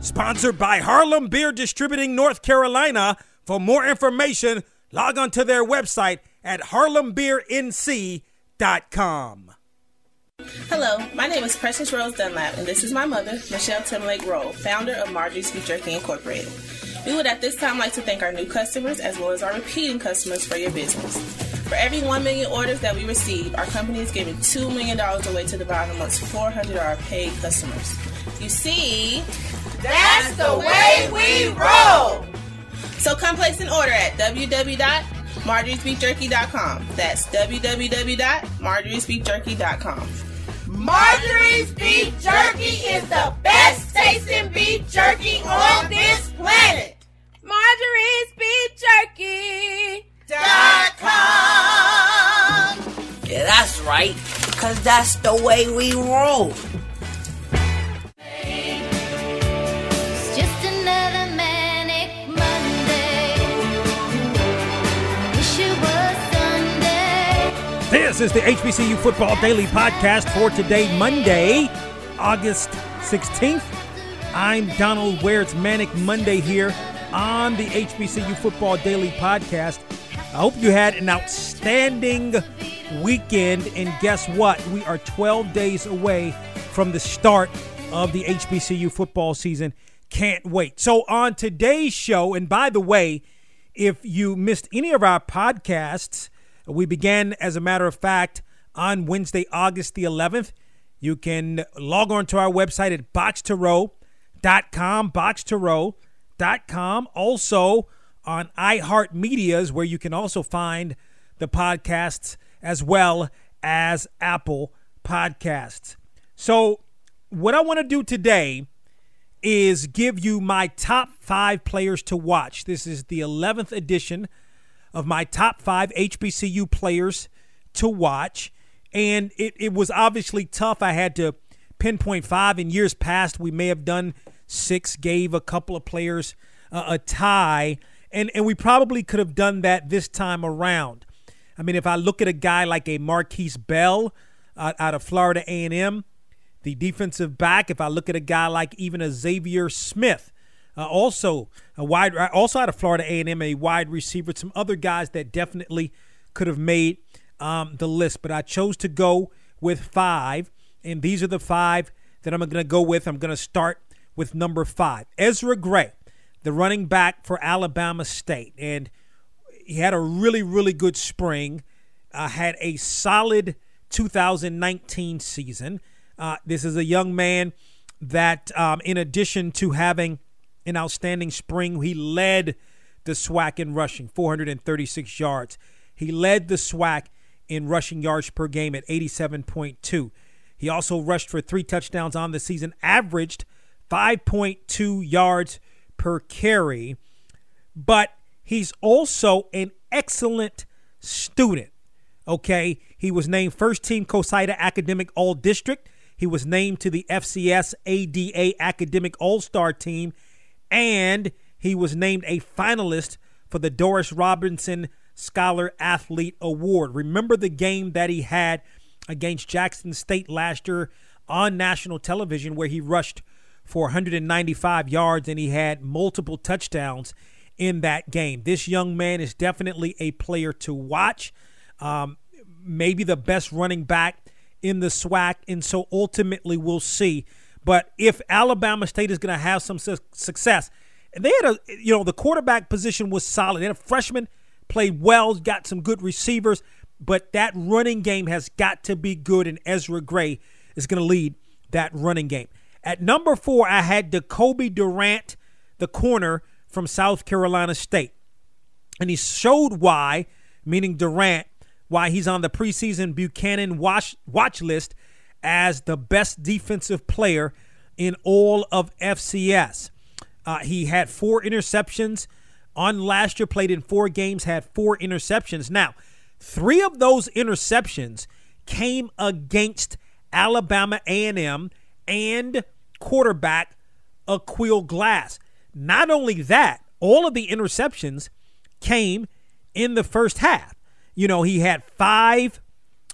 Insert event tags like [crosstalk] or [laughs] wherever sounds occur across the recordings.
Sponsored by Harlem Beer Distributing North Carolina. For more information, log on to their website at harlembeernc.com. Hello, my name is Precious Rose Dunlap, and this is my mother, Michelle Timberlake Roll, founder of Marjorie's Beef Jerky Incorporated. We would at this time like to thank our new customers as well as our repeating customers for your business. For every 1 million orders that we receive, our company is giving $2 million away to divide amongst 400 of our paid customers. You see, that's the way we roll! So come place an order at www.marjoriesbeefjerky.com. That's www.marjoriesbeefjerky.com. Marjorie's Beef Jerky is the best tasting beef jerky on this planet. Marjorie's Beef Jerky. Dot com. Yeah, that's right, because that's the way we roll. This is the HBCU Football Daily Podcast for today, Monday, August 16th. I'm Donald Ware. It's Manic Monday here on the HBCU Football Daily Podcast. I hope you had an outstanding weekend. And guess what? We are 12 days away from the start of the HBCU football season. Can't wait. So, on today's show, and by the way, if you missed any of our podcasts, we began, as a matter of fact, on Wednesday, August the 11th. You can log on to our website at box2row.com, box2row.com. Also on iHeartMedia's, where you can also find the podcasts as well as Apple Podcasts. So, what I want to do today is give you my top five players to watch. This is the 11th edition of my top five HBCU players to watch. And it, it was obviously tough. I had to pinpoint five. In years past, we may have done six, gave a couple of players uh, a tie. And, and we probably could have done that this time around. I mean, if I look at a guy like a Markquese Bell uh, out of Florida A&M, the defensive back. If I look at a guy like even a Xavier Smith, uh, also a wide, also out of Florida A&M, a wide receiver. Some other guys that definitely could have made um, the list, but I chose to go with five, and these are the five that I'm going to go with. I'm going to start with number five, Ezra Gray, the running back for Alabama State, and he had a really, really good spring. Uh, had a solid 2019 season. Uh, this is a young man that, um, in addition to having an outstanding spring, he led the SWAC in rushing, 436 yards. He led the SWAC in rushing yards per game at 87.2. He also rushed for three touchdowns on the season, averaged 5.2 yards per carry, but he's also an excellent student. Okay, he was named first team COSIDA Academic All District. He was named to the FCS ADA Academic All Star team, and he was named a finalist for the Doris Robinson Scholar Athlete Award. Remember the game that he had against Jackson State last year on national television where he rushed for 195 yards and he had multiple touchdowns in that game. This young man is definitely a player to watch. Um, maybe the best running back in the SWAC, and so ultimately we'll see. But if Alabama State is going to have some su- success, they had a, you know, the quarterback position was solid. They had a freshman played well, got some good receivers, but that running game has got to be good, and Ezra Gray is going to lead that running game. At number four, I had Decobie Durant, the corner from South Carolina State. And he showed why, meaning Durant, why he's on the preseason Buchanan watch, watch list as the best defensive player in all of FCS. Uh, he had four interceptions on last year, played in four games, had four interceptions. Now, three of those interceptions came against Alabama A&M and quarterback Aqeel Glass. Not only that, all of the interceptions came in the first half. You know, he had five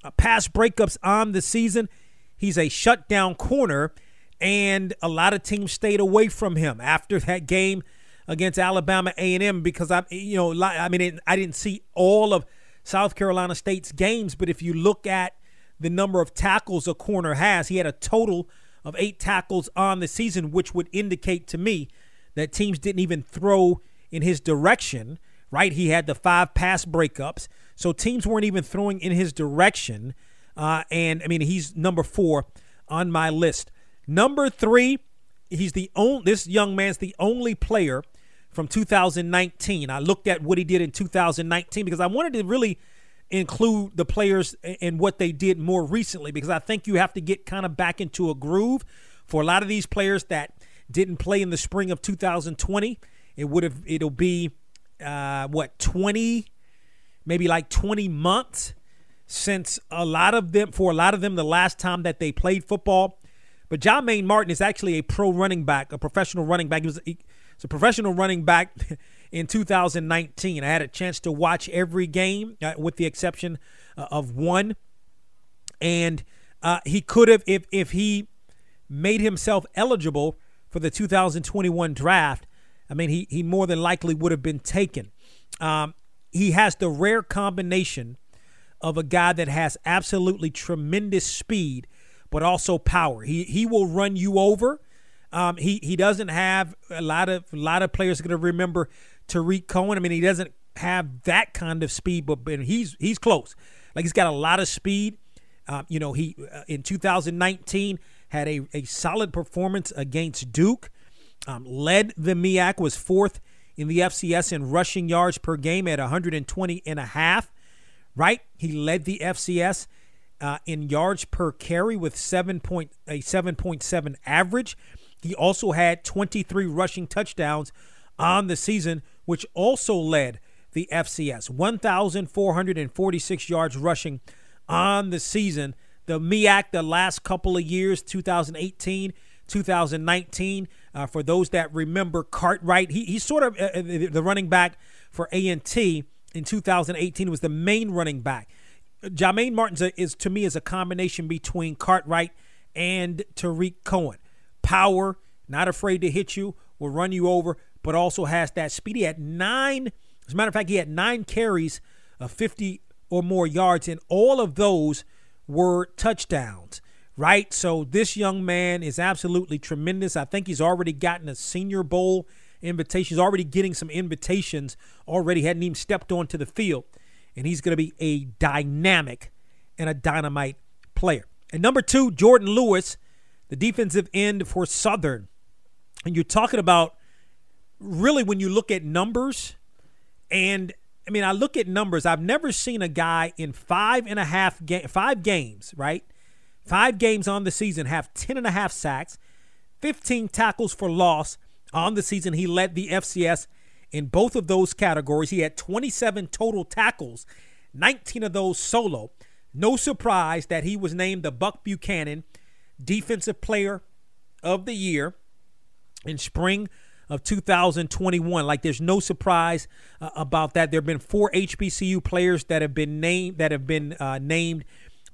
uh, pass breakups on the season. He's a shutdown corner, and a lot of teams stayed away from him after that game against Alabama A&M because I, you know, I mean, I didn't see all of South Carolina State's games, but if you look at the number of tackles a corner has, he had a total of eight tackles on the season, which would indicate to me that teams didn't even throw in his direction. Right, he had the five pass breakups, so teams weren't even throwing in his direction. Uh, and I mean, he's number four on my list. Number three, he's the only. This young man's the only player from 2019. I looked at what he did in 2019 because I wanted to really include the players and what they did more recently because I think you have to get kind of back into a groove for a lot of these players that didn't play in the spring of 2020. It would have. It'll be uh, what 20, maybe like 20 months since a lot of them, for a lot of them, the last time that they played football. But Jah-Maine Martin is actually a pro running back, a professional running back. He was, he was a professional running back [laughs] in 2019. I had a chance to watch every game, uh, with the exception uh, of one. And uh, he could have, if if he made himself eligible for the 2021 draft, I mean, he, he more than likely would have been taken. Um, he has the rare combination of a guy that has absolutely tremendous speed, but also power. He he will run you over. Um, he he doesn't have a lot of a lot of players going to remember Tarik Cohen. I mean, he doesn't have that kind of speed, but, but he's he's close. Like he's got a lot of speed. Um, you know, he uh, in 2019 had a, a solid performance against Duke. Um, led the MEAC, was fourth in the FCS in rushing yards per game at 120 and a half. Right, he led the FCS uh, in yards per carry with seven point a 7.7 average. He also had 23 rushing touchdowns on the season, which also led the FCS. 1,446 yards rushing on the season. The MEAC, the last couple of years, 2018, 2019. Uh, for those that remember Cartwright, he, he's sort of uh, uh the running back for A&T in 2018 was the main running back. Jah-Maine Martin is to me is a combination between Cartwright and Tarik Cohen. Power, not afraid to hit you, will run you over, but also has that speed. He had nine, as a matter of fact, he had nine carries of 50 or more yards, and all of those were touchdowns right? So this young man is absolutely tremendous. I think he's already gotten a Senior Bowl invitation. He's already getting some invitations already, hadn't even stepped onto the field. And he's going to be a dynamic and a dynamite player. And number two, Jordan Lewis, the defensive end for Southern. And you're talking about really when you look at numbers, and I mean, I look at numbers. I've never seen a guy in five and a half ga- five games, right? Five games on the season, have 10 and a half sacks, 15 tackles for loss on the season. He led the FCS in both of those categories. He had 27 total tackles, 19 of those solo. No surprise that he was named the Buck Buchanan Defensive Player of the Year in spring of 2021. Like there's no surprise uh, about that. There have been four HBCU players that have been named that have been uh, named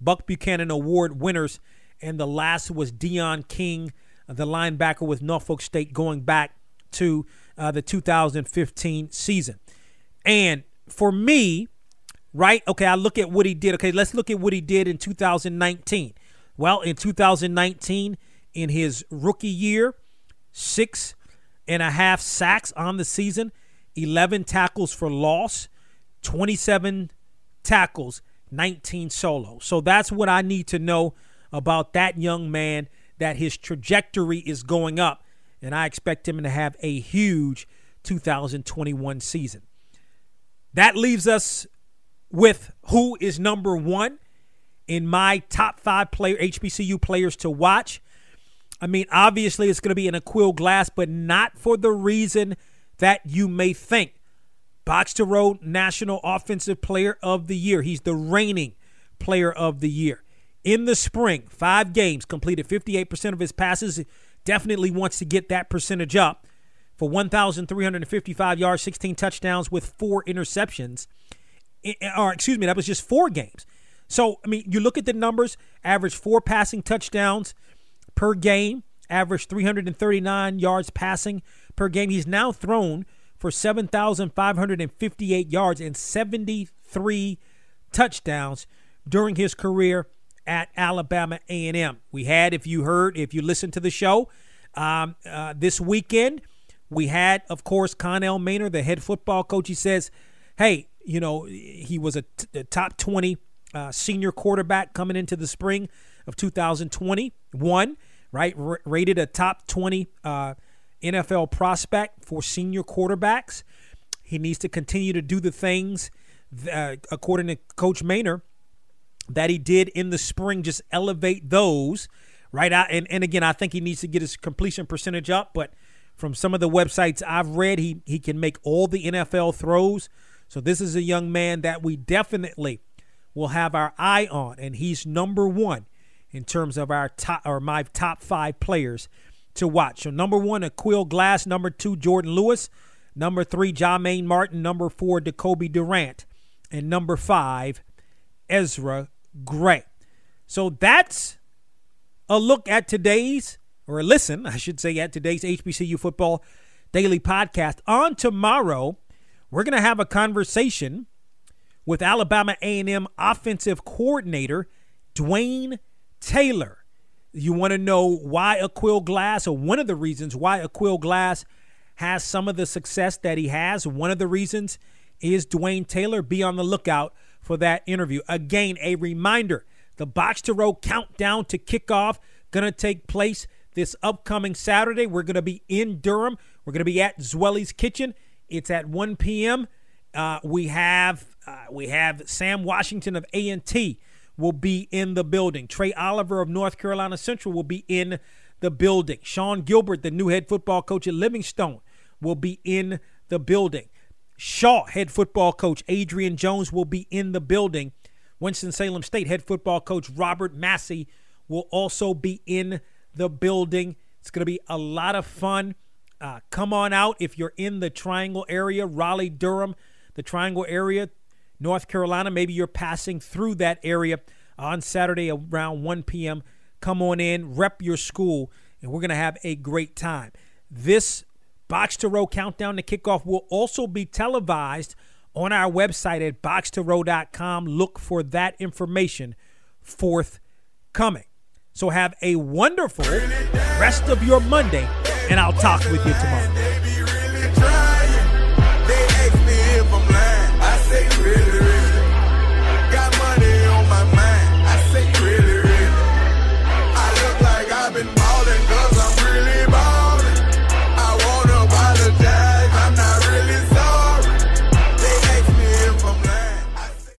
Buck Buchanan Award winners, and the last was Dion King, the linebacker with Norfolk State, going back to uh, the 2015 season. And for me, right? Okay, I look at what he did. Okay, let's look at what he did in 2019. Well, in 2019, in his rookie year, six and a half sacks on the season, 11 tackles for loss, 27 tackles 19 solo. So that's what I need to know about that young man that his trajectory is going up and I expect him to have a huge 2021 season. That leaves us with who is number 1 in my top 5 player HBCU players to watch. I mean, obviously it's going to be an Aqeel Glass, but not for the reason that you may think. Box to Row National Offensive Player of the Year. He's the reigning Player of the Year. In the spring, five games, completed 58% of his passes. Definitely wants to get that percentage up for 1,355 yards, 16 touchdowns with four interceptions. Or, excuse me, that was just four games. So, I mean, you look at the numbers, average four passing touchdowns per game, average 339 yards passing per game. He's now thrown for 7,558 yards and 73 touchdowns during his career at Alabama A&M. We had, if you heard, if you listened to the show um, uh, this weekend, we had, of course, Connell Maynard, the head football coach. He says, "Hey, you know, he was a, t- a top 20 uh, senior quarterback coming into the spring of 2021, right? R- rated a top 20 uh, NFL prospect for senior quarterbacks. He needs to continue to do the things, uh, according to Coach Maynard, that he did in the spring, just elevate those, right? and, and again, I think he needs to get his completion percentage up, but from some of the websites I've read, he, he can make all the NFL throws. So this is a young man that we definitely will have our eye on, and he's number one in terms of our top or my top five players to watch. So number one, Aqeel Glass. Number two, Jordan Lewis. Number three, Jah-Maine Martin. Number four, Decobie Durant. And number five, Ezra Gray. So that's a look at today's, or a listen, I should say, at today's HBCU Football Daily Podcast. On tomorrow, we're going to have a conversation with Alabama A&M offensive coordinator Dwayne Taylor. You want to know why Aqeel Glass, or one of the reasons why Aqeel Glass has some of the success that he has. One of the reasons is Dwayne Taylor. Be on the lookout for that interview. Again, a reminder the Box to Row countdown to kickoff going to take place this upcoming Saturday. We're going to be in Durham. We're going to be at Zweli's Kitchen. It's at 1 p.m. Uh, we have uh, we have Sam Washington of A&T will be in the building. Trei Oliver of North Carolina Central will be in the building. Sean Gilbert, the new head football coach at Livingstone, will be in the building. Shaw head football coach Adrian Jones will be in the building. Winston-Salem State head football coach Robert Massey will also be in the building. It's going to be a lot of fun. Uh, come on out if you're in the Triangle area, Raleigh, Durham, the Triangle area, North Carolina. Maybe you're passing through that area on Saturday around 1 p.m. Come on in, rep your school, and we're going to have a great time. This Box to Row countdown to kickoff will also be televised on our website at boxtorow.com. Look for that information forthcoming. So have a wonderful rest of your Monday, and I'll talk with you tomorrow.